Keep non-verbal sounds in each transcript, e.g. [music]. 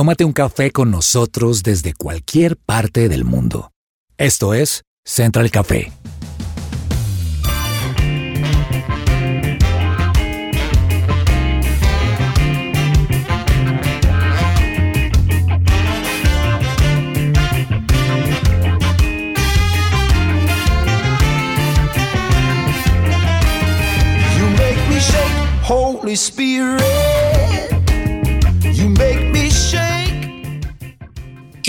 tómate un café con nosotros desde cualquier parte del mundo. Esto es Central Café. Holy Spirit.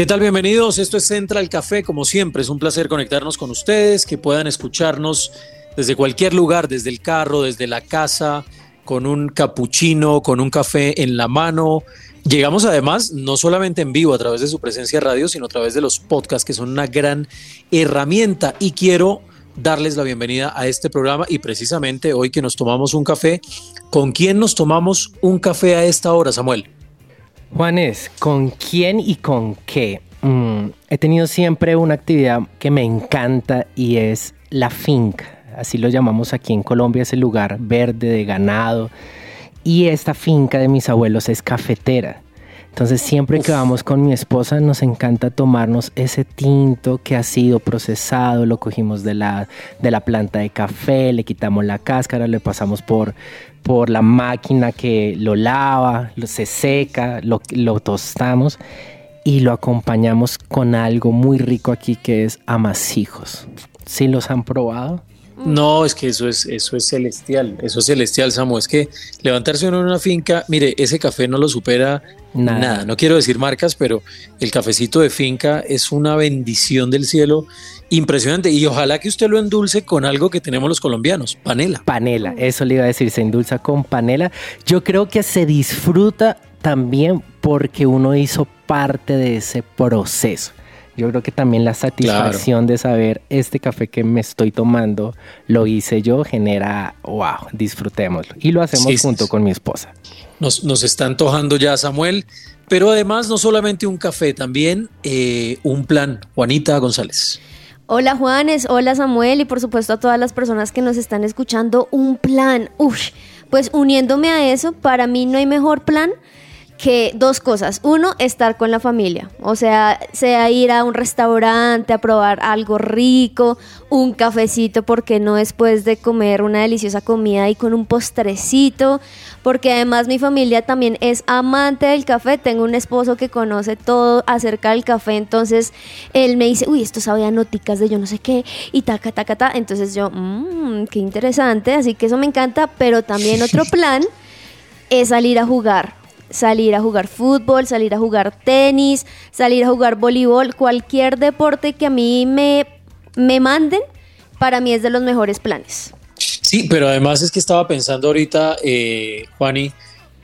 ¿Qué tal? Bienvenidos. Esto es Central Café. Como siempre, es un placer conectarnos con ustedes, que puedan escucharnos desde cualquier lugar, desde el carro, desde la casa, con un capuchino, con un café en la mano. Llegamos además no solamente en vivo a través de su presencia radio, sino a través de los podcasts, que son una gran herramienta. Y quiero darles la bienvenida a este programa y precisamente hoy que nos tomamos un café, ¿con quién nos tomamos un café a esta hora, Samuel? Juanes, ¿con quién y con qué? Mm, he tenido siempre una actividad que me encanta y es la finca. Así lo llamamos aquí en Colombia, es el lugar verde de ganado. Y esta finca de mis abuelos es cafetera. Entonces siempre que vamos con mi esposa nos encanta tomarnos ese tinto que ha sido procesado, lo cogimos de la, de la planta de café, le quitamos la cáscara, le pasamos por, por la máquina que lo lava, lo, se seca, lo, lo tostamos y lo acompañamos con algo muy rico aquí que es amasijos. ¿Sí los han probado? No, es que eso es, eso es celestial, eso es celestial, Samu. Es que levantarse uno en una finca, mire, ese café no lo supera nada. Nada. No quiero decir marcas, pero el cafecito de finca es una bendición del cielo impresionante. Y ojalá que usted lo endulce con algo que tenemos los colombianos, panela. Panela, eso le iba a decir, se endulza con panela. Yo creo que se disfruta también porque uno hizo parte de ese proceso. Yo creo que también la satisfacción de saber este café que me estoy tomando lo hice yo genera, wow, disfrutémoslo. Y lo hacemos sí, junto sí. con mi esposa. Nos, nos está antojando ya, Samuel. Pero además, no solamente un café, también eh, un plan. Juanita González. Hola Juanes, hola Samuel y por supuesto a todas las personas que nos están escuchando, un plan. Uf, pues uniéndome a eso, para mí no hay mejor plan que dos cosas. Uno, estar con la familia. O sea, sea ir a un restaurante a probar algo rico, un cafecito, porque no después de comer una deliciosa comida y con un postrecito. Porque además mi familia también es amante del café. Tengo un esposo que conoce todo acerca del café. Entonces él me dice, uy, esto sabe a noticas de yo no sé qué y taca, taca, ta. Entonces yo, mmm, qué interesante. Así que eso me encanta. Pero también otro [laughs] plan es salir a jugar. Salir a jugar fútbol, salir a jugar tenis, salir a jugar voleibol, cualquier deporte que a mí me, me manden, para mí es de los mejores planes. Sí, pero además es que estaba pensando ahorita, eh, Juani,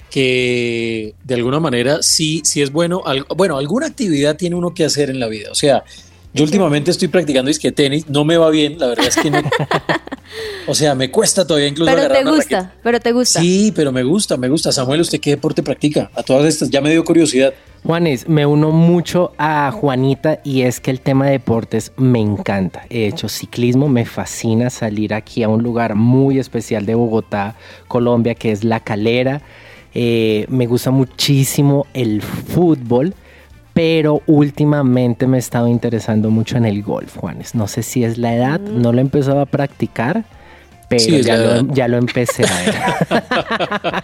que de alguna manera sí, sí es bueno. al- bueno, alguna actividad tiene uno que hacer en la vida. O sea, yo últimamente estoy practicando disque tenis, no me va bien, la verdad es que no. [laughs] o sea, me cuesta todavía incluso Pero agarrar te gusta, pero te gusta. Sí, pero me gusta, me gusta. Samuel, ¿usted qué deporte practica? A todas estas, ya me dio curiosidad. Juanes, me uno mucho a Juanita y es que el tema de deportes me encanta. He hecho ciclismo, me fascina salir aquí a un lugar muy especial de Bogotá, Colombia, que es La Calera. Eh, me gusta muchísimo el fútbol, pero últimamente me he estado interesando mucho en el golf, Juanes. No sé si es la edad, no lo he empezado a practicar, pero Sí, ya, lo, ya lo empecé a ver. [laughs]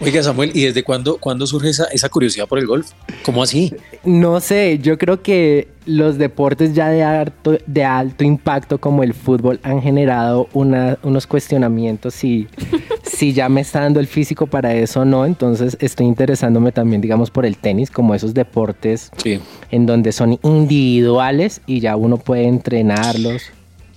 Oiga, Samuel, ¿y desde cuándo, cuándo surge esa, esa curiosidad por el golf? ¿Cómo así? No sé, yo creo que los deportes ya de alto, de alto impacto como el fútbol han generado una- unos cuestionamientos si, [laughs] si ya me está dando el físico para eso o no. Entonces estoy interesándome también, digamos, por el tenis, como esos deportes Sí. en donde son individuales y ya uno puede entrenarlos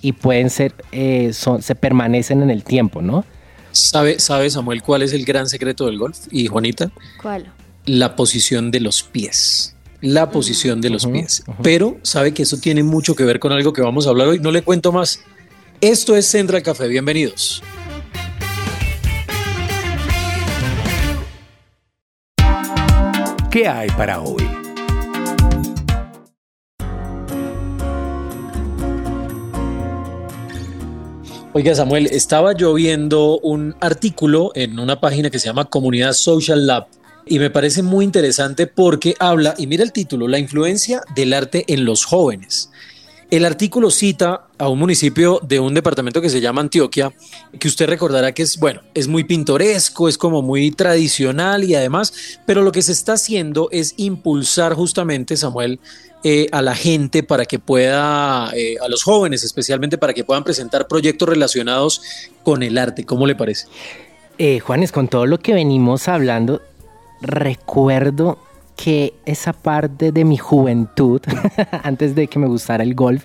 y pueden ser, eh, son, se permanecen en el tiempo, ¿no? ¿Sabe, ¿Sabe, Samuel, cuál es el gran secreto del golf? Y Juanita, ¿Cuál? la posición de los pies. La posición de los pies. Pero sabe que eso tiene mucho que ver con algo que vamos a hablar hoy. No le cuento más. Esto es Central Café. Bienvenidos. ¿Qué hay para hoy? Oiga, Samuel, estaba yo viendo un artículo en una página que se llama Comunidad Social Lab y me parece muy interesante porque habla, y mira el título, la influencia del arte en los jóvenes. El artículo cita a un municipio de un departamento que se llama Antioquia, que usted recordará que es, bueno, es muy pintoresco, es como muy tradicional y además, pero lo que se está haciendo es impulsar justamente, Samuel, eh, a la gente para que pueda, eh, a los jóvenes especialmente, para que puedan presentar proyectos relacionados con el arte. ¿Cómo le parece? Eh, Juanes, con todo lo que venimos hablando, recuerdo que esa parte de mi juventud, [laughs] antes de que me gustara el golf,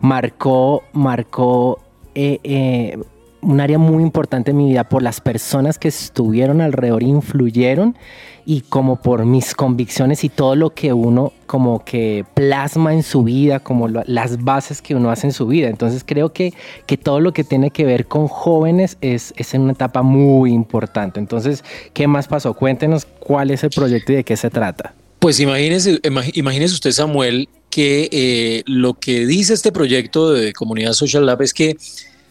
marcó, marcó eh, eh, un área muy importante en mi vida por las personas que estuvieron alrededor, influyeron y como por mis convicciones y todo lo que uno como que plasma en su vida, como las bases que uno hace en su vida. Entonces creo que, que todo lo que tiene que ver con jóvenes es, es en una etapa muy importante. Entonces, ¿qué más pasó? Cuéntenos cuál es el proyecto y de qué se trata. Pues imagínese, imagínese usted, Samuel, que eh, lo que dice este proyecto de Comunidad Social Lab es que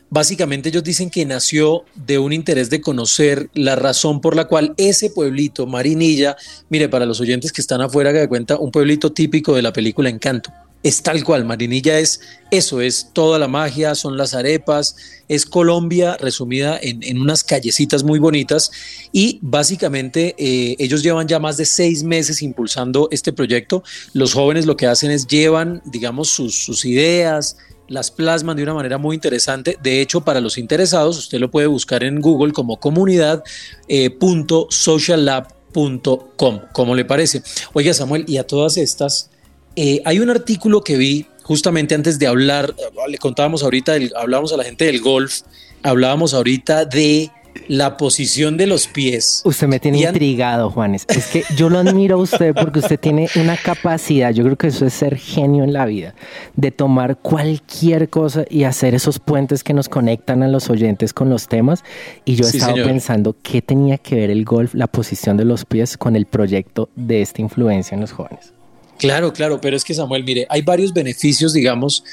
Básicamente ellos dicen que nació de un interés de conocer la razón por la cual ese pueblito, Marinilla, mire, para los oyentes que están afuera, que de cuenta, un pueblito típico de la película Encanto. Es tal cual, Marinilla es eso, es toda la magia, son las arepas, es Colombia resumida en, unas callecitas muy bonitas y básicamente eh, ellos llevan ya más de seis meses impulsando este proyecto. Los jóvenes lo que hacen es llevan, digamos, sus ideas, las plasman de una manera muy interesante. De hecho, para los interesados, usted lo puede buscar en Google como comunidad.sociallab.com. Eh, ¿Cómo le parece? Oiga, Samuel, y a todas estas, eh, hay un artículo que vi justamente antes de hablar, le contábamos ahorita, hablábamos a la gente del golf, hablábamos ahorita de la posición de los pies. Usted me tiene intrigado, Juanes. Es que yo lo admiro a usted porque usted tiene una capacidad, yo creo que eso es ser genio en la vida, de tomar cualquier cosa y hacer esos puentes que nos conectan a los oyentes con los temas. Y yo he estado pensando qué tenía que ver el golf, la posición de los pies con el proyecto de esta influencia en los jóvenes. Claro, claro, pero es que Samuel, mire, hay varios beneficios, digamos,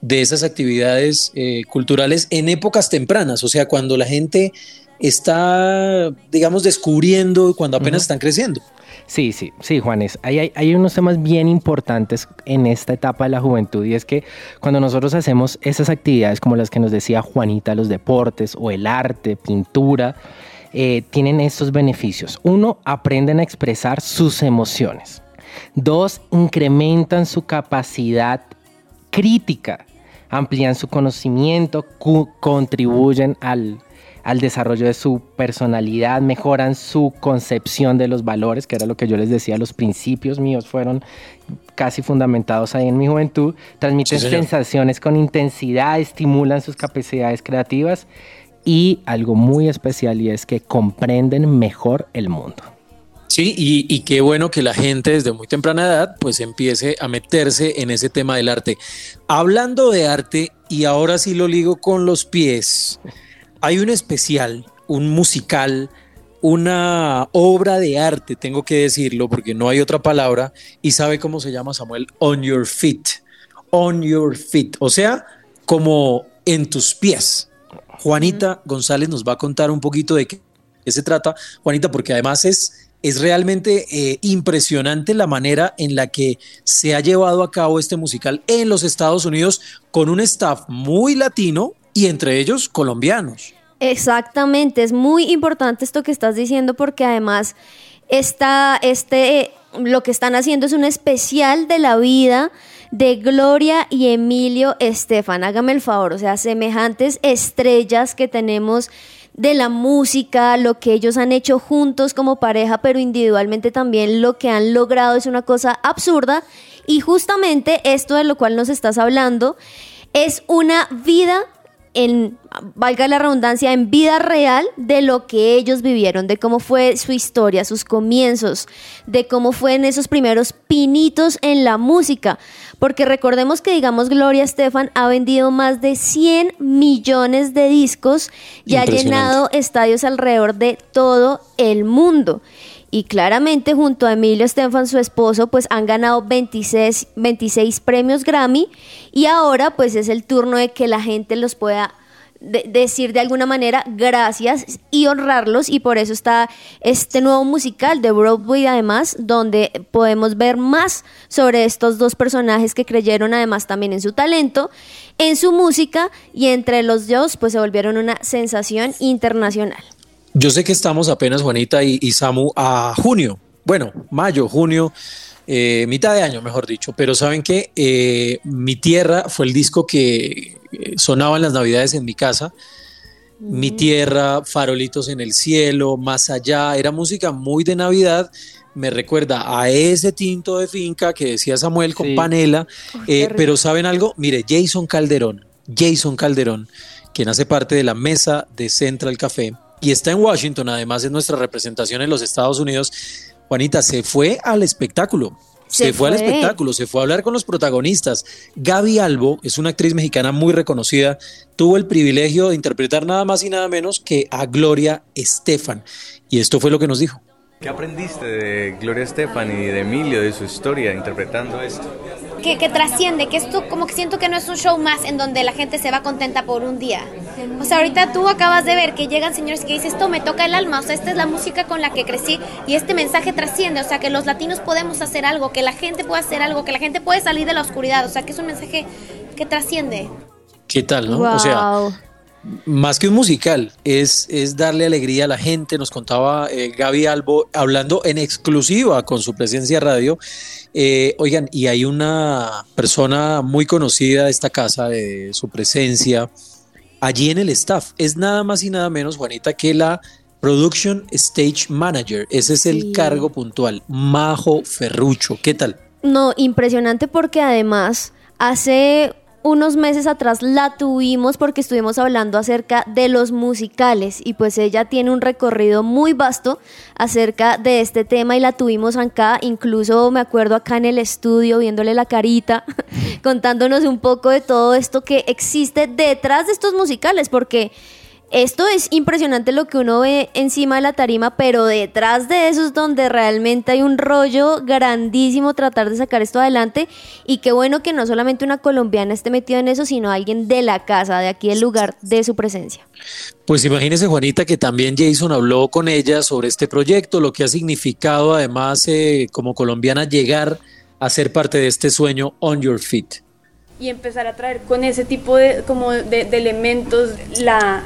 de esas actividades eh, culturales en épocas tempranas, o sea, cuando la gente está, digamos, descubriendo cuando apenas están creciendo. Sí, sí, sí, Juanes. Hay, hay, unos temas bien importantes en esta etapa de la juventud y es que cuando nosotros hacemos esas actividades como las que nos decía Juanita, los deportes o el arte, pintura, eh, tienen estos beneficios. Uno, aprenden a expresar sus emociones. Dos, incrementan su capacidad crítica, amplían su conocimiento, contribuyen al, al desarrollo de su personalidad, mejoran su concepción de los valores, que era lo que yo les decía, los principios míos fueron casi fundamentados ahí en mi juventud, transmiten sensaciones con intensidad, estimulan sus capacidades creativas y algo muy especial y es que comprenden mejor el mundo. Sí, y, y, qué bueno que la gente desde muy temprana edad pues empiece a meterse en ese tema del arte. Hablando de arte, y ahora sí lo ligo con los pies, hay un especial, un musical, una obra de arte, tengo que decirlo porque no hay otra palabra, y sabe cómo se llama Samuel, On Your Feet, On Your Feet, o sea, como en tus pies. Juanita González nos va a contar un poquito de qué, se trata, Juanita, porque además es, es realmente eh, impresionante la manera en la que se ha llevado a cabo este musical en los Estados Unidos con un staff muy latino, y entre ellos colombianos. Exactamente, es muy importante esto que estás diciendo porque además esta, este, lo que están haciendo es un especial de la vida de Gloria y Emilio Estefan. Hágame el favor, o sea, semejantes estrellas que tenemos de la música, lo que ellos han hecho juntos como pareja, pero individualmente también lo que han logrado es una cosa absurda. Y justamente esto de lo cual nos estás hablando es una vida en, valga la redundancia, en vida real de lo que ellos vivieron, de cómo fue su historia, sus comienzos, de cómo fue en esos primeros pinitos en la música. Porque recordemos que, digamos, Gloria Estefan ha vendido más de 100 millones de discos y ha llenado estadios alrededor de todo el mundo. Y claramente junto a Emilio Estefan, su esposo, pues han ganado 26, 26 premios Grammy y ahora pues es el turno de que la gente los pueda de- decir de alguna manera gracias y honrarlos y por eso está este nuevo musical de Broadway además donde podemos ver más sobre estos dos personajes que creyeron además también en su talento, en su música y entre los dos pues se volvieron una sensación internacional. Yo sé que estamos apenas, Juanita y, y Samu, a junio. Bueno, mayo, junio, eh, mitad de año, mejor dicho. Pero saben que Mi Tierra fue el disco que eh, sonaba en las Navidades en mi casa. Mi Tierra, Farolitos en el Cielo, Más Allá. Era música muy de Navidad. Me recuerda a ese tinto de finca que decía Samuel con Sí. panela. Eh, pero ¿saben algo? Mire, Jason Calderón, Jason Calderón, quien hace parte de la mesa de Central Café y está en Washington, además de nuestra representación en los Estados Unidos. Juanita, se fue al espectáculo. Se, Se fue al fue. espectáculo, se fue a hablar con los protagonistas. Gaby Albo es una actriz mexicana muy reconocida. Tuvo el privilegio de interpretar nada más y nada menos que a Gloria Estefan. Y esto fue lo que nos dijo. ¿Qué aprendiste de Gloria Estefan y de Emilio, de su historia, interpretando esto? Que, que trasciende, que esto como que siento que no es un show más en donde la gente se va contenta por un día. O sea, ahorita tú acabas de ver que llegan señores que dicen, esto me toca el alma, o sea, esta es la música con la que crecí y este mensaje trasciende, o sea, que los latinos podemos hacer algo, que la gente puede hacer algo, que la gente puede salir de la oscuridad, o sea, que es un mensaje que trasciende. ¿Qué tal, no? O sea. Más que un musical, es, es darle alegría a la gente. Nos contaba eh, Gaby Albo hablando en exclusiva con su presencia radio. Eh, oigan, y hay una persona muy conocida de esta casa, de su presencia, allí en el staff. Es nada más y nada menos, Juanita, que la Production Stage Manager. Ese es el Sí. cargo puntual. Majo Ferrucho. ¿Qué tal? No, impresionante porque además hace unos meses atrás la tuvimos porque estuvimos hablando acerca de los musicales y pues ella tiene un recorrido muy vasto acerca de este tema y la tuvimos acá, incluso me acuerdo acá en el estudio viéndole la carita, [laughs] contándonos un poco de todo esto que existe detrás de estos musicales porque esto es impresionante lo que uno ve encima de la tarima, pero detrás de eso es donde realmente hay un rollo grandísimo tratar de sacar esto adelante. Y qué bueno que no solamente una colombiana esté metida en eso, sino alguien de la casa, de aquí del lugar de su presencia. Pues imagínese, Juanita, que también Jason habló con ella sobre este proyecto, lo que ha significado además eh, como colombiana llegar a ser parte de este sueño On Your Feet. y empezar a traer con ese tipo de, como de, de elementos la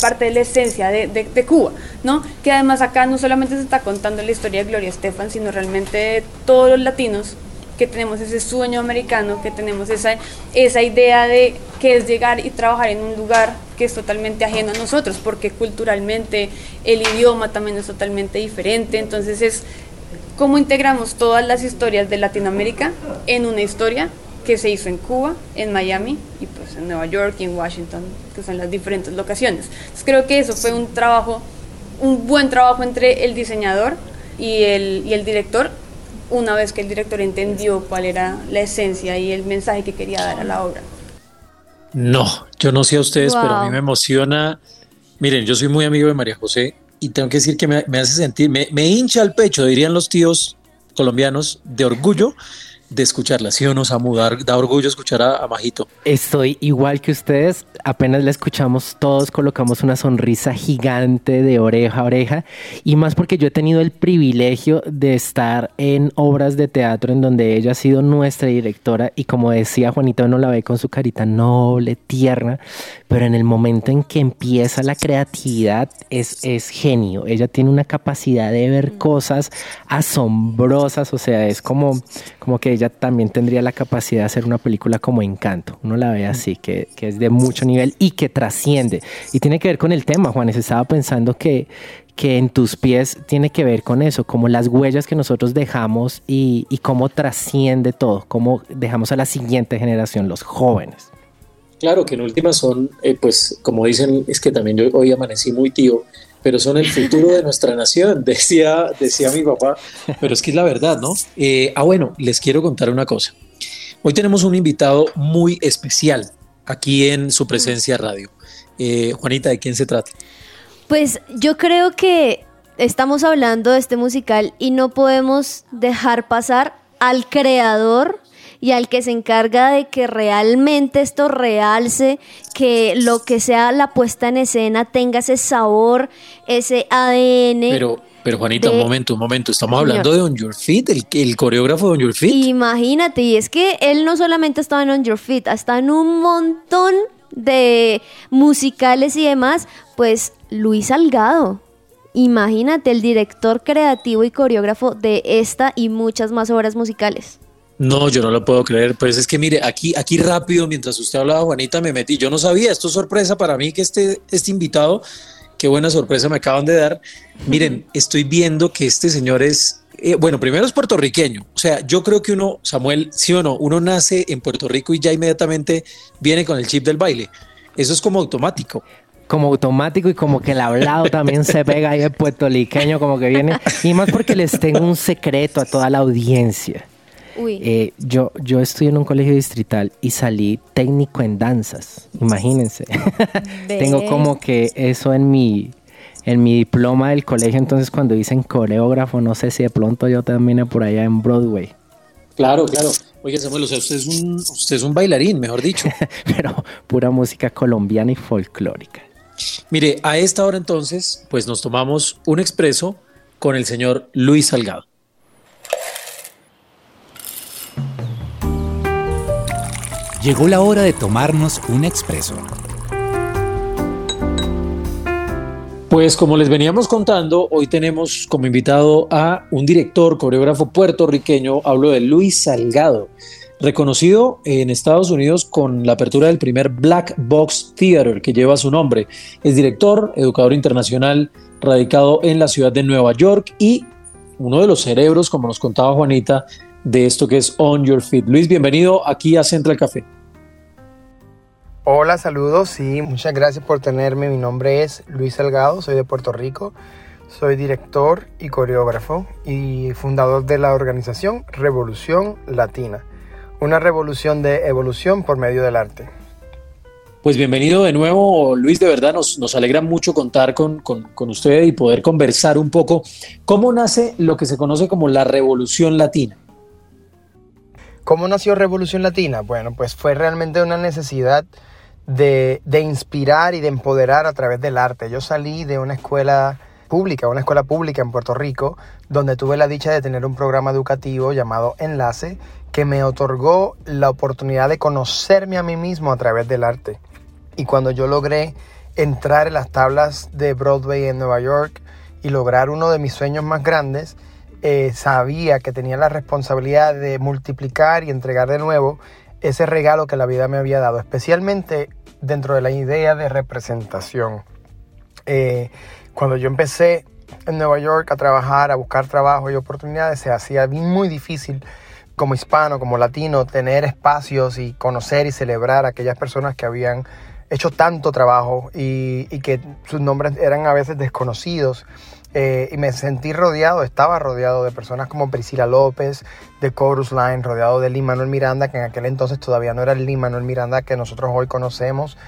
parte de la esencia de, de- Cuba, ¿no? Que además acá no solamente se está contando la historia de Gloria Estefan, sino realmente todos los latinos que tenemos ese sueño americano, que tenemos esa, esa idea de que es llegar y trabajar en un lugar que es totalmente ajeno a nosotros, porque culturalmente el idioma también es totalmente diferente, entonces es cómo integramos todas las historias de Latinoamérica en una historia que se hizo en Cuba, en Miami y pues en Nueva York y en Washington, que son las diferentes locaciones. Entonces creo que eso fue un trabajo, un buen trabajo entre el diseñador y el, y el director, una vez que el director entendió cuál era la esencia y el mensaje que quería dar a la obra. No, yo no sé a ustedes, pero a mí Wow. me emociona. Miren, yo soy muy amigo de María José y tengo que decir que me, me hace sentir, me, me hincha el pecho, dirían los tíos colombianos, de orgullo de escucharla. ¿Sí o no, Samu? Da, da orgullo escuchar a, a Majito. Estoy igual que ustedes, apenas la escuchamos todos, colocamos una sonrisa gigante de oreja a oreja y más porque yo he tenido el privilegio de estar en obras de teatro en donde ella ha sido nuestra directora y como decía Juanita, uno la ve con su carita noble, tierna, pero en el momento en que empieza la creatividad es, es genio, ella tiene una capacidad de ver cosas asombrosas, o sea, es como, como que ella también tendría la capacidad de hacer una película como Encanto. Uno la ve así, que, que es de mucho nivel y que trasciende. Y tiene que ver con el tema, Juanes. Estaba pensando que, que en tus pies tiene que ver con eso, como las huellas que nosotros dejamos y, y cómo trasciende todo, cómo dejamos a la siguiente generación, los jóvenes. Claro que en últimas son, eh, pues como dicen, es que también yo hoy amanecí muy tío, pero son el futuro de nuestra nación, [laughs] decía, decía mi papá, pero es que es la verdad, ¿no? Eh, ah, bueno, les quiero contar una cosa. Hoy tenemos un invitado muy especial aquí en su presencia radio. Eh, Juanita, ¿de quién se trata? Pues yo creo que estamos hablando de este musical y no podemos dejar pasar al creador y al que se encarga de que realmente esto realce, que lo que sea la puesta en escena tenga ese sabor, ese ADN. Pero, pero Juanita, de- un momento, un momento. Estamos Señor. hablando de On Your Feet, el, el coreógrafo de On Your Feet. Imagínate, y es que él no solamente estaba en On Your Feet, ha estado en un montón de musicales y demás, pues Luis Salgado. Imagínate, el director creativo y coreógrafo de esta y muchas más obras musicales. No, yo no lo puedo creer. Pues es que mire, aquí, aquí rápido, mientras usted hablaba, Juanita, me metí. Yo no sabía, esto es sorpresa para mí que este, este invitado, qué buena sorpresa me acaban de dar. Miren, estoy viendo que este señor es, eh, bueno, primero es puertorriqueño. O sea, yo creo que uno, Samuel, sí o no, uno nace en Puerto Rico y ya inmediatamente viene con el chip del baile. Eso es como automático. como automático y como que el hablado también se pega ahí el puertorriqueño como que viene. Y más porque les tengo un secreto a toda la audiencia. Uy. Eh, yo, yo estudié en un colegio distrital y salí técnico en danzas, imagínense. [laughs] tengo como que eso en mi, en mi diploma del colegio, entonces cuando dicen coreógrafo, no sé si de pronto yo termine por allá en Broadway. Claro, claro. Oiga, Samuel, o sea, usted es un, usted es un bailarín, mejor dicho. [laughs] Pero pura música colombiana y folclórica. Mire, a esta hora entonces, pues nos tomamos un expreso con el señor Luis Salgado. Llegó la hora de tomarnos un expreso. Pues como les veníamos contando, hoy tenemos como invitado a un director, coreógrafo puertorriqueño, hablo de Luis Salgado, reconocido en Estados Unidos con la apertura del primer Black Box Theater que lleva su nombre. Es director, educador internacional, radicado en la ciudad de Nueva York y uno de los cerebros, como nos contaba Juanita, de esto que es On Your Feet. Luis, bienvenido aquí a Central Café. Hola, saludos, sí, muchas gracias por tenerme. Mi nombre es Luis Salgado, soy de Puerto Rico, soy director y coreógrafo y fundador de la organización Revolución Latina, una revolución de evolución por medio del arte. Pues bienvenido de nuevo, Luis. De verdad nos, nos alegra mucho contar con, con, con usted y poder conversar un poco. ¿Cómo nace lo que se conoce como la Revolución Latina? ¿Cómo nació Revolución Latina? Bueno, pues fue realmente una necesidad de, inspirar y de empoderar a través del arte. Yo salí de una escuela pública, una escuela pública en Puerto Rico, donde tuve la dicha de tener un programa educativo llamado Enlace, que me otorgó la oportunidad de conocerme a mí mismo a través del arte. Y cuando yo logré entrar en las tablas de Broadway en Nueva York y lograr uno de mis sueños más grandes, eh, sabía que tenía la responsabilidad de multiplicar y entregar de nuevo ese regalo que la vida me había dado, especialmente dentro de la idea de representación. Eh, cuando yo empecé en Nueva York a trabajar, a buscar trabajo y oportunidades, se hacía muy difícil como hispano, como latino, tener espacios y conocer y celebrar a aquellas personas que habían hecho tanto trabajo y, y que sus nombres eran a veces desconocidos. Eh, y me sentí rodeado, estaba rodeado de personas como Priscila López, de Chorus Line, rodeado de Lee Manuel Miranda, que en aquel entonces todavía no era el Manuel Miranda que nosotros hoy conocemos.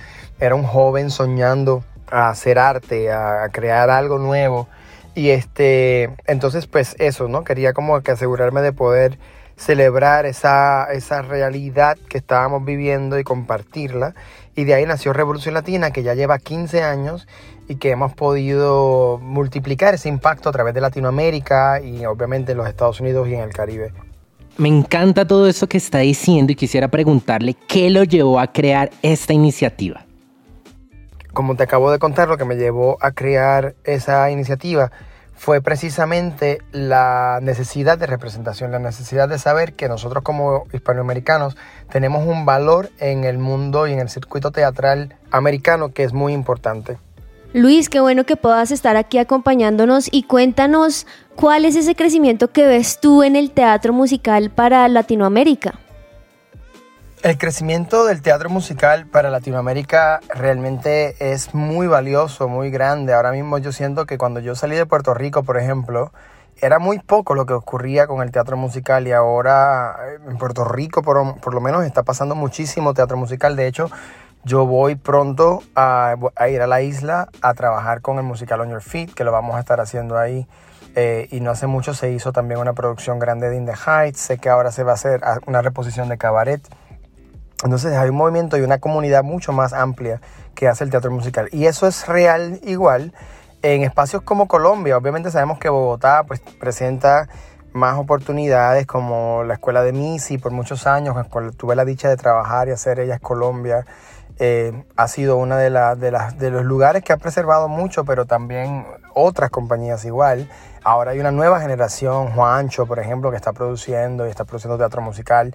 Era un joven soñando a hacer arte, a crear algo nuevo. Y este, entonces pues eso, ¿no? Quería como que asegurarme de poder celebrar esa, esa realidad que estábamos viviendo y compartirla. Y de ahí nació Revolución Latina, que ya lleva 15 años y que hemos podido multiplicar ese impacto a través de Latinoamérica y obviamente en los Estados Unidos y en el Caribe. Me encanta todo eso que está diciendo y quisiera preguntarle qué lo llevó a crear esta iniciativa. Como te acabo de contar, lo que me llevó a crear esa iniciativa fue precisamente la necesidad de representación, la necesidad de saber que nosotros como hispanoamericanos tenemos un valor en el mundo y en el circuito teatral americano que es muy importante. Luis, qué bueno que puedas estar aquí acompañándonos y cuéntanos cuál es ese crecimiento que ves tú en el teatro musical para Latinoamérica. El crecimiento del teatro musical para Latinoamérica realmente es muy valioso, muy grande. Ahora mismo yo siento que cuando yo salí de Puerto Rico, por ejemplo, era muy poco lo que ocurría con el teatro musical y ahora en Puerto Rico por, por lo menos está pasando muchísimo teatro musical. De hecho, yo voy pronto a, a, ir a la isla a trabajar con el musical On Your Feet, que lo vamos a estar haciendo ahí eh, y no hace mucho se hizo también una producción grande de In the Heights. Sé que ahora se va a hacer una reposición de Cabaret. Entonces hay un movimiento y una comunidad mucho más amplia que hace el teatro musical. Y eso es real igual en espacios como Colombia. Obviamente sabemos que Bogotá pues, presenta más oportunidades como la escuela de Misi por muchos años. Tuve la dicha de trabajar y hacer Ellas Colombia. Eh, ha sido uno de, de, de los lugares que ha preservado mucho, pero también otras compañías igual. Ahora hay una nueva generación, Juancho, por ejemplo, que está produciendo y está produciendo teatro musical.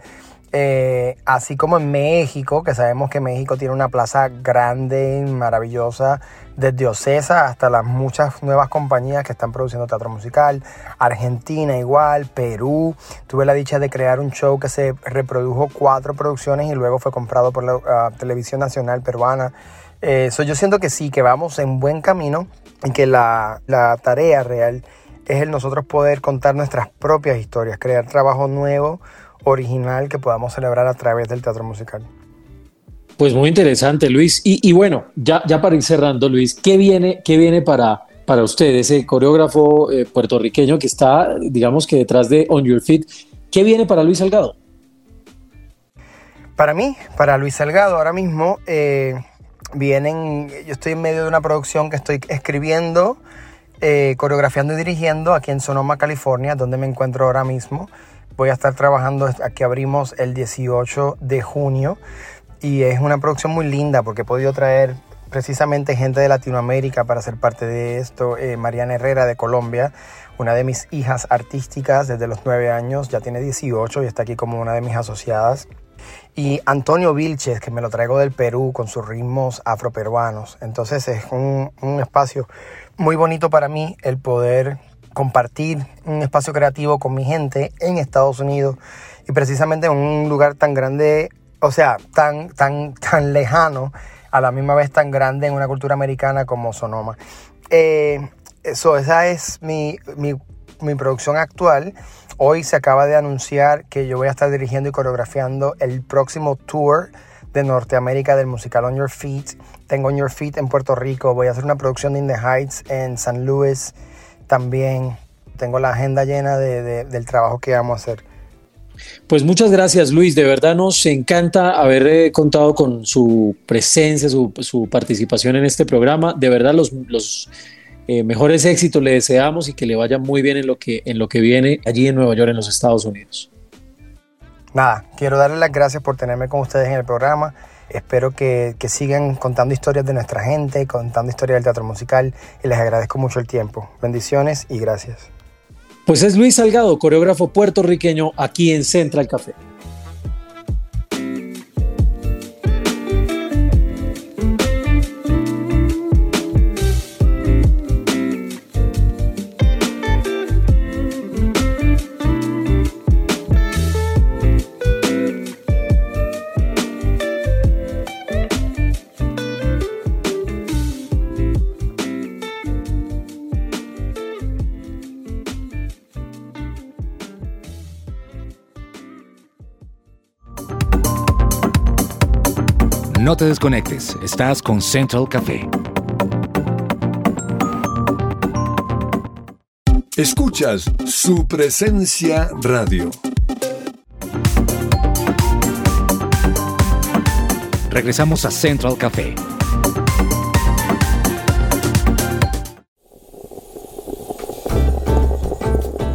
Eh, así como en México, que sabemos que México tiene una plaza grande, maravillosa, desde Ocesa hasta las muchas nuevas compañías que están produciendo teatro musical. Argentina igual, Perú. Tuve la dicha de crear un show que se reprodujo cuatro producciones y luego fue comprado por la ah, Televisión Nacional Peruana. Eh, yo siento que sí, que vamos en buen camino y que la, la tarea real es el nosotros poder contar nuestras propias historias, crear trabajo nuevo, original que podamos celebrar a través del teatro musical. Pues muy interesante, Luis. Y, bueno, ya, para ir cerrando, Luis, ¿qué viene, qué viene para, para usted, ese coreógrafo eh, puertorriqueño que está, digamos que detrás de On Your Feet? ¿Qué viene para Luis Salgado? Para mí, para Luis Salgado, ahora mismo eh, vienen, yo estoy en medio de una producción que estoy escribiendo eh, coreografiando y dirigiendo aquí en Sonoma, California, donde me encuentro ahora mismo. Voy a estar trabajando, aquí abrimos el 18 de junio y es una producción muy linda porque he podido traer precisamente gente de Latinoamérica para ser parte de esto. Eh, Mariana Herrera de Colombia, una de mis hijas artísticas desde los 9 años, ya tiene 18 y está aquí como una de mis asociadas. Y Antonio Vilches, que me lo traigo del Perú con sus ritmos afroperuanos. Entonces es un, un espacio muy bonito para mí el poder compartir un espacio creativo con mi gente en Estados Unidos y precisamente en un lugar tan grande, o sea, tan, tan, tan lejano, a la misma vez tan grande en una cultura americana como Sonoma. Eh, eso, esa es mi, mi, mi producción actual. Hoy se acaba de anunciar que yo voy a estar dirigiendo y coreografiando el próximo tour de Norteamérica del musical On Your Feet. Tengo On Your Feet en Puerto Rico. Voy a hacer una producción de In the Heights en San Luis también. Tengo la agenda llena de, del trabajo que vamos a hacer. Pues muchas gracias Luis, de verdad nos encanta haber eh, contado con su presencia, su, su, participación en este programa. De verdad los, eh, mejores éxitos le deseamos y que le vaya muy bien en lo, que, en lo que viene allí en Nueva York, en los Estados Unidos. Nada, quiero darles las gracias por tenerme con ustedes en el programa. Espero que, que, sigan contando historias de nuestra gente, contando historias del teatro musical y les agradezco mucho el tiempo. Bendiciones y gracias. Pues es Luis Salgado, coreógrafo puertorriqueño aquí en Central Café. No te desconectes, estás con Central Café. Escuchas su presencia radio. Regresamos a Central Café.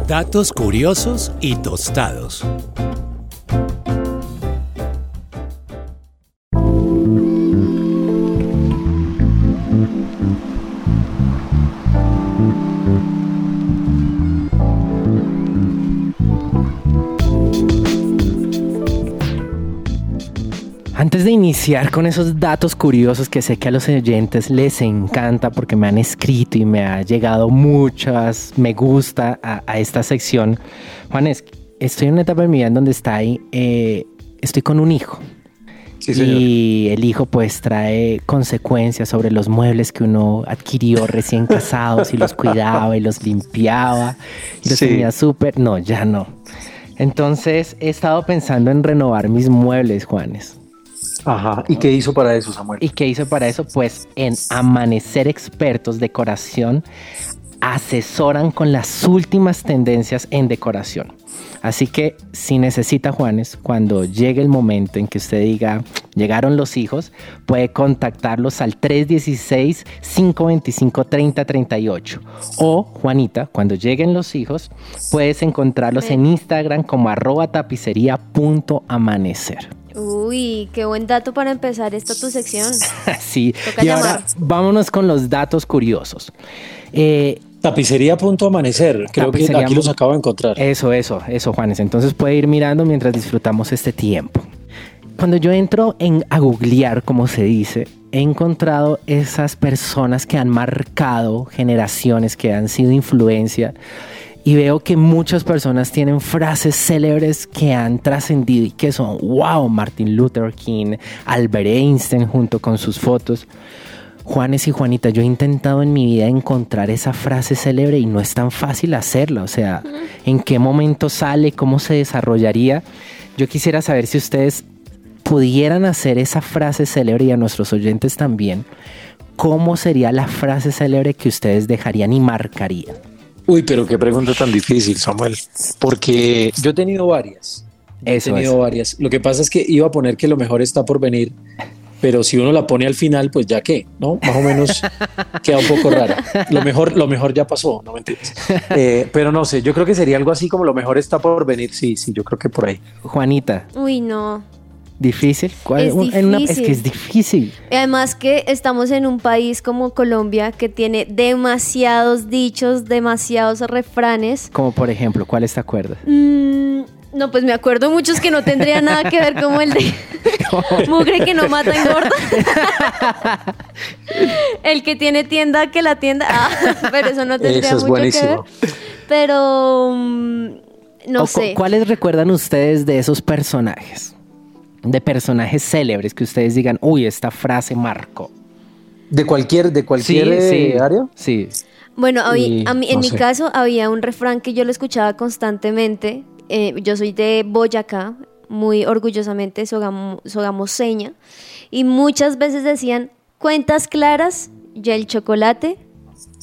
Datos curiosos y tostados. Iniciar con esos datos curiosos que sé que a los oyentes les encanta porque me han escrito y me ha llegado muchas me gusta a, esta sección, Juanes, estoy en una etapa de mi vida en donde está ahí, eh, estoy con un hijo. y el hijo pues trae consecuencias sobre los muebles que uno adquirió recién [laughs] casados y los cuidaba y los limpiaba y los tenía súper... No, ya no. Entonces he estado pensando en renovar mis muebles, Juanes. Ajá. ¿Y qué hizo para eso, Samuel? ¿Y qué hizo para eso? Pues en Amanecer Expertos Decoración asesoran con las últimas tendencias en decoración. Así que si necesita Juanes, cuando llegue el momento en que usted diga, llegaron los hijos, puede contactarlos al 316-525-3038. O Juanita, cuando lleguen los hijos, puedes encontrarlos en Instagram como arroba tapicería.amanecer. Uy, qué buen dato para empezar esta tu sección. [laughs] sí, Toca y ahora llamar. vámonos con los datos curiosos. Eh, Tapicería.amanecer, creo que Tapicería aquí los acabo de encontrar. Eso, eso, eso, Juanes. Entonces puede ir mirando mientras disfrutamos este tiempo. Cuando yo entro en, a googlear, como se dice, he encontrado esas personas que han marcado generaciones, que han sido influencia. Y veo que muchas personas tienen frases célebres que han trascendido y que son, wow, Martin Luther King, Albert Einstein junto con sus fotos. Juanes y Juanita, yo he intentado en mi vida encontrar esa frase célebre y no es tan fácil hacerla. O sea, ¿en qué momento sale? ¿Cómo se desarrollaría? Yo quisiera saber si ustedes pudieran hacer esa frase célebre y a nuestros oyentes también, ¿cómo sería la frase célebre que ustedes dejarían y marcarían? Uy, pero qué pregunta tan difícil, Samuel. Porque yo he tenido varias. Eso he tenido es. varias. Lo que pasa es que iba a poner que lo mejor está por venir, pero si uno la pone al final, pues ya qué, ¿no? Más o menos [laughs] queda un poco rara. Lo mejor, lo mejor ya pasó, no mentiras. Eh, pero no sé, yo creo que sería algo así como lo mejor está por venir. Sí, sí, yo creo que por ahí. Juanita, Uy, no. ¿Difícil? ¿Cuál- Es una- es que difícil. es difícil. Y Además que estamos en un país como Colombia que tiene demasiados dichos, demasiados refranes. Como por ejemplo, ¿cuál te acuerdas? Mm, no, pues me acuerdo muchos que no tendrían [laughs] nada que ver como el de [laughs] mugre que no mata engorda. [laughs] el que tiene tienda que la tienda. Ah, pero eso no tendría Eso es mucho que ver. buenísimo. Pero mm, no O sé. ¿Cuáles recuerdan ustedes de esos personajes? De personajes célebres que ustedes digan, uy, esta frase marcó. De cualquier, de cualquier eh, área. Sí. Bueno, a mí- Y a mí- en no mi sé. caso había un refrán que yo lo escuchaba constantemente. Eh, yo soy de Boyacá, muy orgullosamente sogamo- sogamoseña. Y muchas veces decían, cuentas claras y el chocolate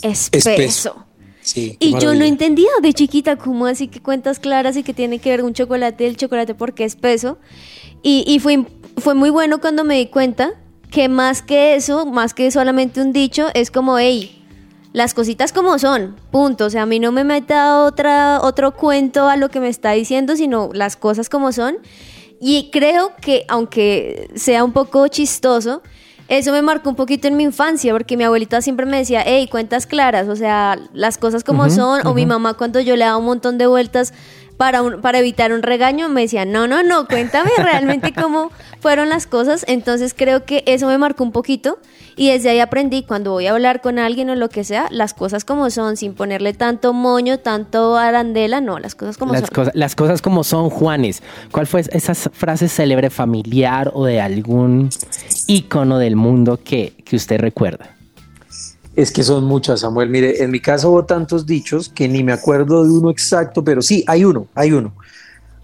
espeso. Espeso. Sí. Y yo no entendía de chiquita cómo así que cuentas claras y que tiene que ver un chocolate, el chocolate porque es peso. Y, y fue, fue muy bueno cuando me di cuenta que más que eso, más que solamente un dicho, es como, hey, las cositas como son, punto. O sea, a mí no me meta otra, otro cuento a lo que me está diciendo, sino las cosas como son. Y creo que, aunque sea un poco chistoso, eso me marcó un poquito en mi infancia, porque mi abuelita siempre me decía, hey, cuentas claras, o sea, las cosas como son, o mi mamá cuando yo le daba un montón de vueltas para, un- para evitar un regaño, me decía, no, no, no, cuéntame realmente [laughs] cómo fueron las cosas, entonces creo que eso me marcó un poquito, y desde ahí aprendí, cuando voy a hablar con alguien o lo que sea, las cosas como son, sin ponerle tanto moño, tanto arandela, no, las cosas como Las, son. cosas, las cosas como son, Juanes. ¿Cuál fue esa frase célebre familiar o de algún ícono del mundo que, que usted recuerda? Es que son muchas, Samuel. Mire, en mi caso hubo tantos dichos que ni me acuerdo de uno exacto, pero sí, hay uno, hay uno.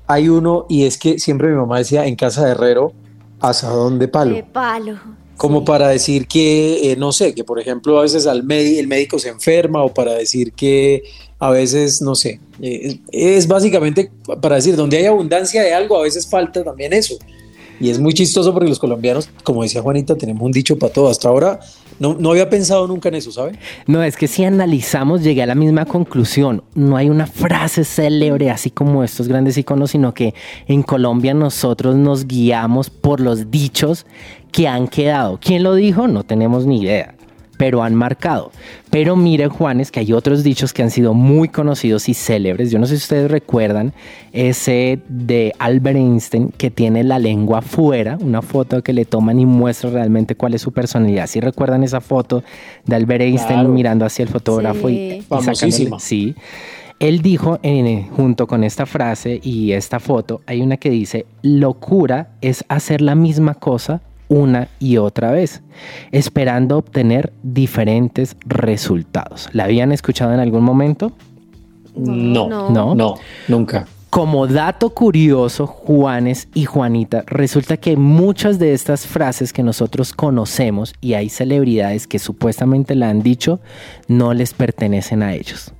Hay uno y es que siempre mi mamá decía en casa de herrero, asadón de palo. De palo. Como para decir que, eh, no sé, que por ejemplo a veces al el médico se enferma o para decir que a veces, no sé, eh, es básicamente para decir, donde hay abundancia de algo, a veces falta también eso. Y es muy chistoso porque los colombianos, como decía Juanita, tenemos un dicho para todo. Hasta ahora no, no había pensado nunca en eso, ¿sabe? No, es que si analizamos llegué a la misma conclusión. No hay una frase célebre así como estos grandes iconos, sino que en Colombia nosotros nos guiamos por los dichos que han quedado. ¿Quién lo dijo? No tenemos ni idea, pero han marcado. Pero mire, Juanes, que hay otros dichos que han sido muy conocidos y célebres. Yo no sé si ustedes recuerdan ese de Albert Einstein que tiene la lengua afuera, una foto que le toman y muestra realmente cuál es su personalidad. Si recuerdan esa foto de Albert Einstein Claro. mirando hacia el fotógrafo y- Sí. y, sacándole- Sí. Él dijo, en- junto con esta frase y esta foto, hay una que dice, locura es hacer la misma cosa una y otra vez, esperando obtener diferentes resultados. ¿La habían escuchado en algún momento? No, No. no, no, nunca. Como dato curioso, Juanes y Juanita, resulta que muchas de estas frases que nosotros conocemos y hay celebridades que supuestamente la han dicho, no les pertenecen a ellos.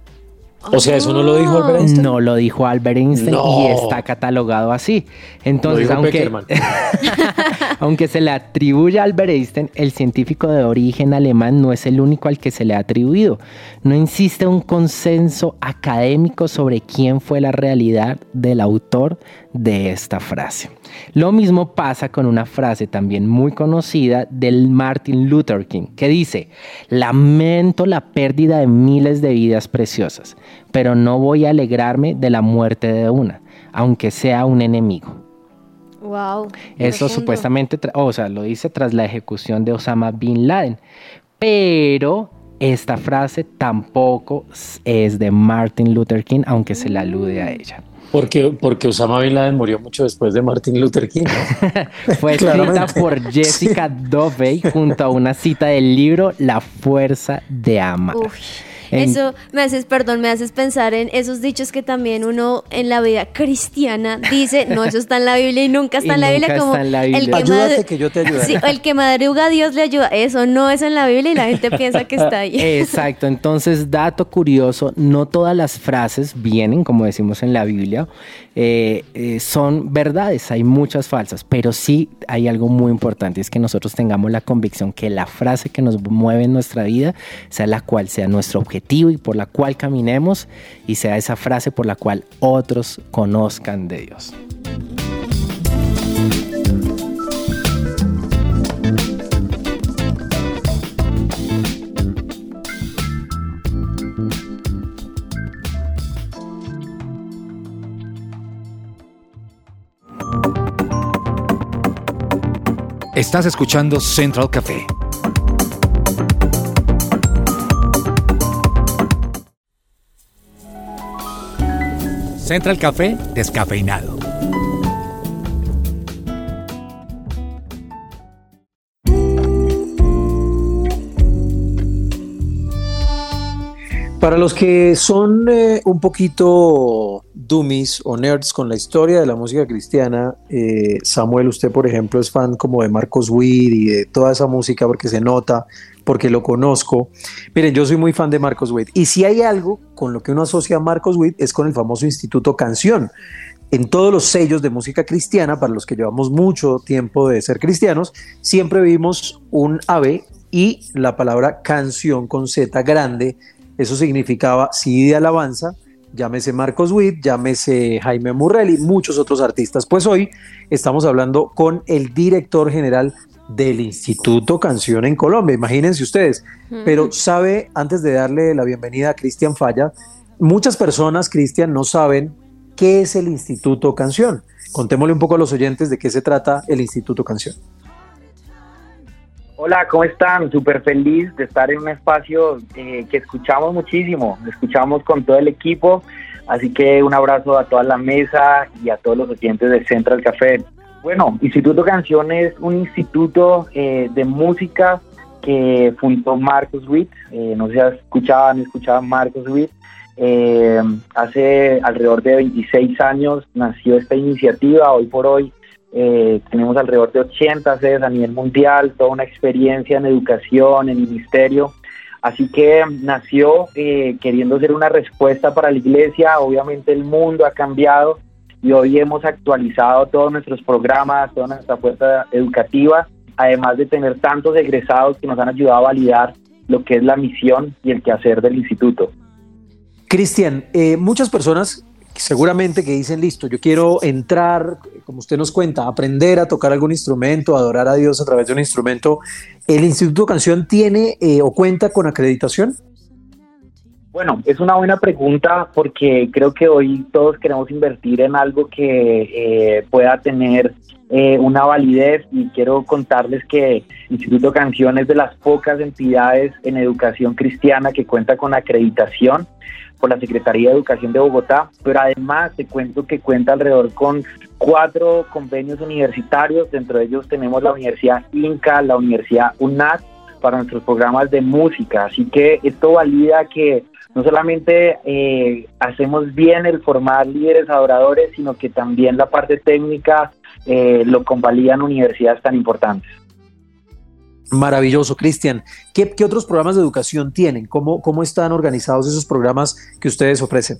O sea, eso no lo dijo Albert Einstein. No lo dijo Albert Einstein No. y está catalogado así. Entonces, aunque, [laughs] aunque se le atribuye a Albert Einstein, el científico de origen alemán no es el único al que se le ha atribuido. No existe un consenso académico sobre quién fue la realidad del autor de esta frase. Lo mismo pasa con una frase también muy conocida del Martin Luther King, que dice, lamento la pérdida de miles de vidas preciosas, pero no voy a alegrarme de la muerte de una, aunque sea un enemigo. Wow. Eso supuestamente, o sea, lo dice tras la ejecución de Osama Bin Laden. Pero esta frase tampoco es de Martin Luther King, aunque se le alude a ella. Porque, porque Osama Bin Laden murió mucho después de Martin Luther King. ¿no? [laughs] Fue escrita por Jessica Dovey junto a una cita del libro La fuerza de amar. Uf, En- Eso me haces, perdón, me haces pensar en esos dichos que también uno en la vida cristiana dice, no, eso está en la Biblia y nunca está Y en la Biblia, nunca como está en la el Biblia. que Ayúdate que yo te ayudaré. Sí, el que madruga Dios le ayuda. Eso no es en la Biblia y la gente piensa que está ahí. [laughs] Exacto, entonces dato curioso, no todas las frases vienen, como decimos en la Biblia, eh, eh, son verdades, hay muchas falsas, pero sí hay algo muy importante, es que nosotros tengamos la convicción que la frase que nos mueve en nuestra vida sea la cual sea nuestro objetivo y por la cual caminemos y sea esa frase por la cual otros conozcan de Dios. Estás escuchando Central Café. Central Café descafeinado. Para los que son eh, un poquito dummies o nerds con la historia de la música cristiana, eh, Samuel, usted por ejemplo es fan como de Marcos Witt y de toda esa música porque se nota, porque lo conozco. Miren, yo soy muy fan de Marcos Witt y si hay algo con lo que uno asocia a Marcos Witt es con el famoso Instituto Canción. En todos los sellos de música cristiana, para los que llevamos mucho tiempo de ser cristianos, siempre vimos un ave y la palabra canción con Z grande eso significaba CD de alabanza, llámese Marcos Witt, llámese Jaime Murrell y muchos otros artistas. Pues hoy estamos hablando con el director general del Instituto Canción en Colombia, imagínense ustedes. Pero sabe, antes de darle la bienvenida a Cristian Falla, muchas personas, Cristian, no saben qué es el Instituto Canción. Contémosle un poco a los oyentes de qué se trata el Instituto Canción. Hola, ¿cómo están? Súper feliz de estar en un espacio eh, que escuchamos muchísimo, escuchamos con todo el equipo, así que un abrazo a toda la mesa y a todos los oyentes de Central Café. Bueno, Instituto Canción es un instituto eh, de música que fundó Marcos Witt, eh, no sé si escuchaban, escuchaban Marcos Witt, eh, hace alrededor de 26 años nació esta iniciativa, hoy por hoy eh, tenemos alrededor de 80 sedes a nivel mundial, toda una experiencia en educación, en ministerio. Así que nació eh, queriendo ser una respuesta para la iglesia. Obviamente el mundo ha cambiado y hoy hemos actualizado todos nuestros programas, toda nuestra fuerza educativa, además de tener tantos egresados que nos han ayudado a validar lo que es la misión y el quehacer del instituto. Cristian, eh, muchas personas seguramente que dicen, listo, yo quiero entrar, como usted nos cuenta, aprender a tocar algún instrumento, adorar a Dios a través de un instrumento. ¿El Instituto Canción tiene eh, o cuenta con acreditación? Bueno, es una buena pregunta porque creo que hoy todos queremos invertir en algo que eh, pueda tener eh, una validez y quiero contarles que Instituto Canción es de las pocas entidades en educación cristiana que cuenta con acreditación por la Secretaría de Educación de Bogotá, pero además te cuento que cuenta alrededor con cuatro convenios universitarios, dentro de ellos tenemos la Universidad Inca, la Universidad UNAC, para nuestros programas de música, así que esto valida que no solamente eh, hacemos bien el formar líderes adoradores, sino que también la parte técnica eh, lo convalidan universidades tan importantes. Maravilloso, Cristian. ¿Qué, ¿Qué, otros programas de educación tienen? ¿Cómo, ¿Cómo están organizados esos programas que ustedes ofrecen?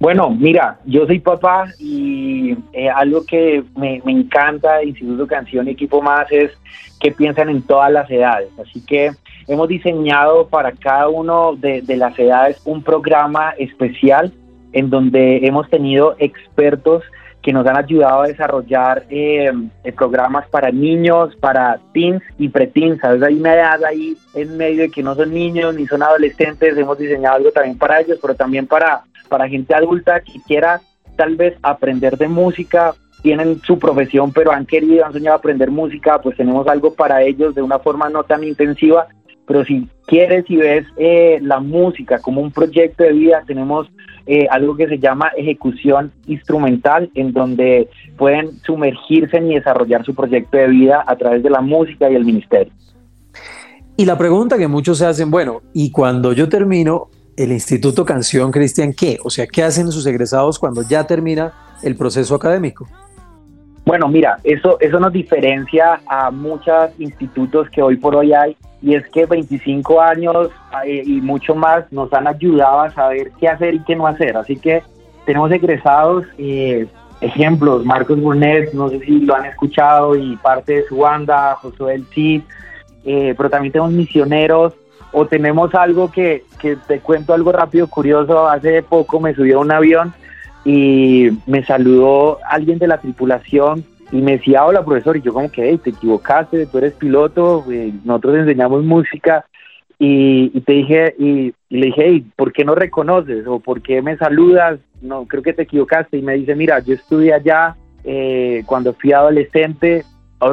Bueno, mira, yo soy papá y eh, algo que me, me encanta Instituto Canción y Equipo Más es que piensan en todas las edades. Así que hemos diseñado para cada uno de, de las edades un programa especial en donde hemos tenido expertos que nos han ayudado a desarrollar eh, programas para niños, para teens y preteens. ¿sabes? Hay una edad ahí en medio de que no son niños ni son adolescentes. Hemos diseñado algo también para ellos, pero también para, para gente adulta que quiera tal vez aprender de música. Tienen su profesión, pero han querido, han soñado aprender música, pues tenemos algo para ellos de una forma no tan intensiva. Pero si quieres y ves eh, la música como un proyecto de vida, tenemos eh, algo que se llama ejecución instrumental, en donde pueden sumergirse y desarrollar su proyecto de vida a través de la música y el ministerio. Y la pregunta que muchos se hacen, bueno, y cuando yo termino el Instituto Canción Cristian, ¿qué? O sea, ¿qué hacen sus egresados cuando ya termina el proceso académico? Bueno, mira, eso, eso nos diferencia a muchos institutos que hoy por hoy hay y es que 25 años eh, y mucho más nos han ayudado a saber qué hacer y qué no hacer. Así que tenemos egresados, eh, ejemplos, Marcos Burnett, no sé si lo han escuchado, y parte de su banda, Josué El Cid, eh, pero también tenemos misioneros, o tenemos algo que, que te cuento algo rápido, curioso, hace poco me subí a un avión y me saludó alguien de la tripulación y me decía, hola profesor, y yo como que, hey, te equivocaste, tú eres piloto, nosotros enseñamos música, y, te dije, y, le dije, hey, ¿por qué no reconoces? ¿O por qué me saludas? No, creo que te equivocaste, y me dice, mira, yo estudié allá eh, cuando fui adolescente,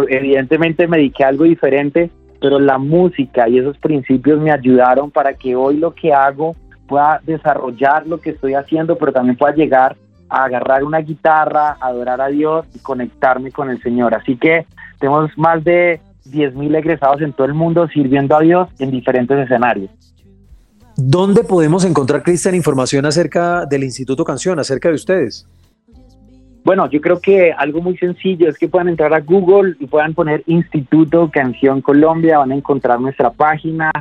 evidentemente me dediqué a algo diferente, pero la música y esos principios me ayudaron para que hoy lo que hago pueda desarrollar lo que estoy haciendo, pero también pueda llegar agarrar una guitarra, adorar a Dios y conectarme con el Señor. Así que tenemos más de 10.000 egresados en todo el mundo sirviendo a Dios en diferentes escenarios. ¿Dónde podemos encontrar, Cristian, información acerca del Instituto Canción, acerca de ustedes? Bueno, yo creo que algo muy sencillo es que puedan entrar a Google y puedan poner Instituto Canción Colombia, van a encontrar nuestra página,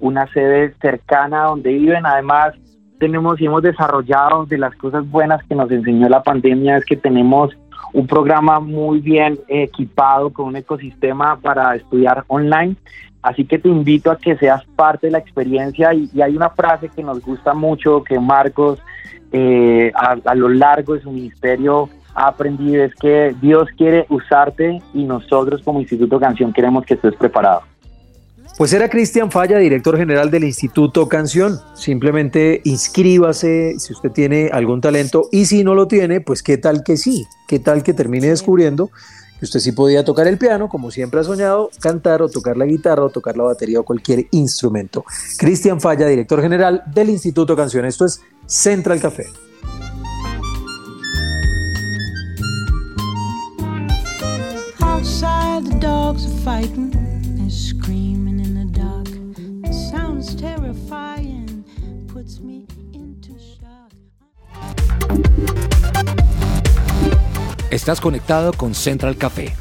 una sede cercana donde viven. Además, tenemos y hemos desarrollado de las cosas buenas que nos enseñó la pandemia es que tenemos un programa muy bien equipado con un ecosistema para estudiar online. Así que te invito a que seas parte de la experiencia y, hay una frase que nos gusta mucho que Marcos eh, a, a lo largo de su ministerio ha aprendido es que Dios quiere usarte y nosotros como Instituto Canción queremos que estés preparado. Pues era Cristian Falla, director general del Instituto Canción. Simplemente inscríbase si usted tiene algún talento y si no lo tiene, pues qué tal que sí, qué tal que termine descubriendo que usted sí podía tocar el piano, como siempre ha soñado, cantar o tocar la guitarra o tocar la batería o cualquier instrumento. Cristian Falla, director general del Instituto Canción. Esto es Central Café. Outside the dogs are fighting sounds terrifying, puts me into shock. Estás conectado con Central Café.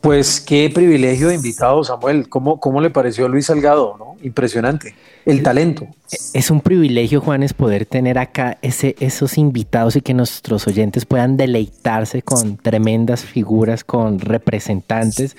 Pues qué privilegio de invitado, Samuel. ¿Cómo, cómo le pareció Luis Salgado? ¿no? Impresionante. El talento. Es un privilegio, Juanes, poder tener acá ese, esos invitados y que nuestros oyentes puedan deleitarse con tremendas figuras, con representantes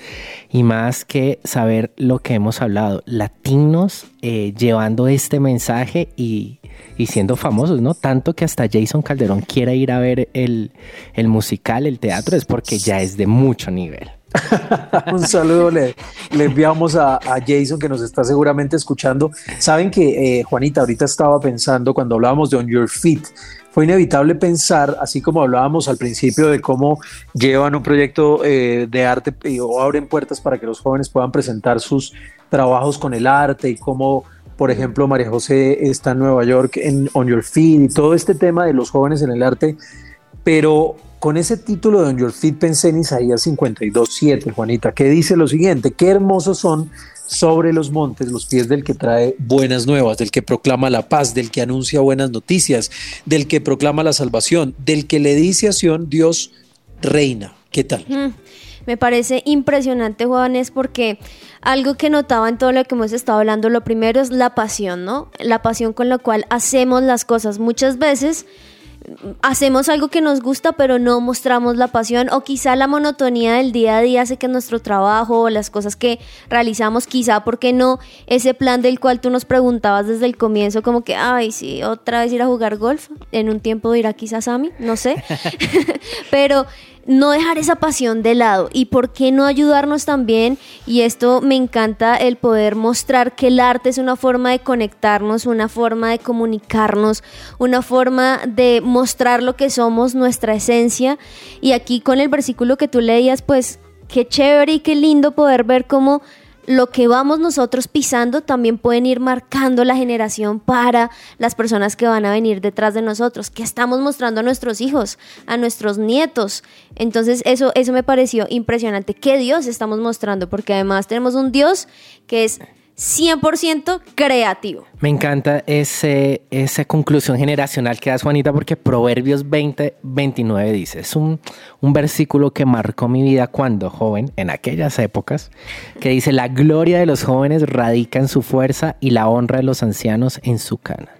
y más que saber lo que hemos hablado. Latinos eh, llevando este mensaje y, y, siendo famosos, ¿no? Tanto que hasta Jason Calderón quiera ir a ver el, el musical, el teatro, es porque ya es de mucho nivel. [laughs] un saludo le, enviamos a, a, Jason que nos está seguramente escuchando. Saben que eh, Juanita ahorita estaba pensando cuando hablábamos de On Your Feet, fue inevitable pensar, así como hablábamos al principio de cómo llevan un proyecto eh, de arte o abren puertas para que los jóvenes puedan presentar sus trabajos con el arte y cómo, por ejemplo, María José está en Nueva York en On Your Feet y todo este tema de los jóvenes en el arte, pero con ese título de On Your Feet pensé en Isaías 52.7, Juanita, que dice lo siguiente, qué hermosos son sobre los montes los pies del que trae buenas nuevas, del que proclama la paz, del que anuncia buenas noticias, del que proclama la salvación, del que le dice a Dios reina. ¿Qué tal? Mm, Me parece impresionante, Juanes, porque algo que notaba en todo lo que hemos estado hablando, lo primero es la pasión, ¿no? La pasión con la cual hacemos las cosas. Muchas veces hacemos algo que nos gusta, pero no mostramos la pasión, o quizá la monotonía del día a día hace que nuestro trabajo o las cosas que realizamos, quizá, ¿por qué no? Ese plan del cual tú nos preguntabas desde el comienzo, como que, ay, sí, otra vez ir a jugar golf, en un tiempo dirá quizás a mí, no sé, [laughs] [laughs] pero no dejar esa pasión de lado y por qué no ayudarnos también. Y esto me encanta el poder mostrar que el arte es una forma de conectarnos, una forma de comunicarnos, una forma de mostrar lo que somos, nuestra esencia. Y aquí con el versículo que tú leías pues qué chévere y qué lindo poder ver cómo lo que vamos nosotros pisando también pueden ir marcando la generación para las personas que van a venir detrás de nosotros, que estamos mostrando a nuestros hijos, a nuestros nietos. Entonces eso, eso me pareció impresionante. ¿Qué Dios estamos mostrando? Porque además tenemos un Dios que es 100% creativo. Me encanta ese, esa conclusión generacional que das, Juanita, porque Proverbios 20, 29 dice, es un, un versículo que marcó mi vida cuando joven, en aquellas épocas, que dice, la gloria de los jóvenes radica en su fuerza y la honra de los ancianos en su cana.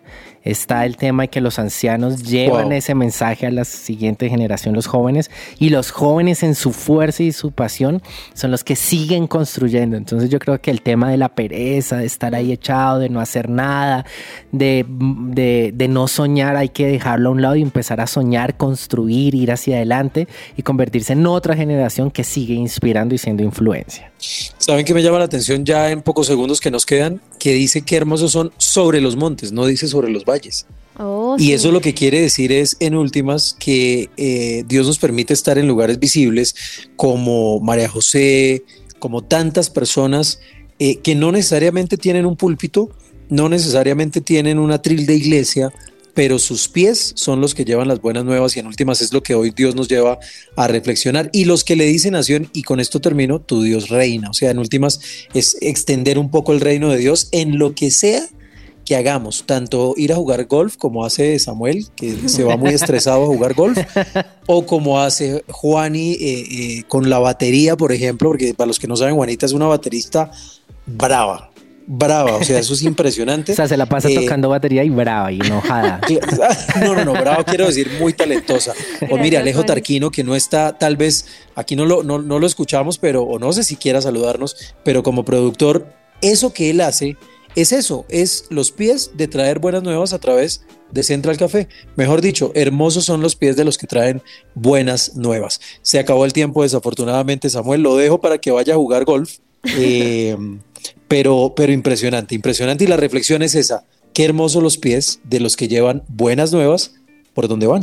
Está el tema de que los ancianos llevan Wow. ese mensaje a la siguiente generación, los jóvenes, y los jóvenes en su fuerza y su pasión son los que siguen construyendo. Entonces yo creo que el tema de la pereza, de estar ahí echado, de no hacer nada, de, de, de no soñar, hay que dejarlo a un lado y empezar a soñar, construir, ir hacia adelante y convertirse en otra generación que sigue inspirando y siendo influencia. ¿Saben qué me llama la atención ya en pocos segundos que nos quedan? Que dice que hermosos son sobre los montes, no dice sobre los valles. Oh, Y sí. eso lo que quiere decir es, en últimas, que eh, Dios nos permite estar en lugares visibles como María José, como tantas personas eh, que no necesariamente tienen un púlpito, no necesariamente tienen una tril de iglesia, pero sus pies son los que llevan las buenas nuevas y en últimas es lo que hoy Dios nos lleva a reflexionar. Y los que le dicen a Sion, y con esto termino, tu Dios reina. O sea, en últimas es extender un poco el reino de Dios en lo que sea que hagamos, tanto ir a jugar golf como hace Samuel, que se va muy estresado a jugar golf, o como hace Juani eh, eh, con la batería, por ejemplo, porque para los que no saben, Juanita es una baterista brava, brava, o sea, eso es impresionante. [laughs] O sea, se la pasa Eh, tocando batería y brava y enojada. [laughs] no, no, no, bravo quiero decir muy talentosa. O mire, Alejo. Tarquino, que no está, tal vez, aquí no lo, no, no lo escuchamos, pero, o no sé si quiera saludarnos, pero como productor, eso que él hace es eso, es los pies de traer buenas nuevas a través de Central Café. Mejor dicho, hermosos son los pies de los que traen buenas nuevas. Se acabó el tiempo, desafortunadamente, Samuel, lo dejo para que vaya a jugar golf. [laughs] Eh, pero, pero impresionante, impresionante. Y la reflexión es esa, qué hermosos los pies de los que llevan buenas nuevas por donde van.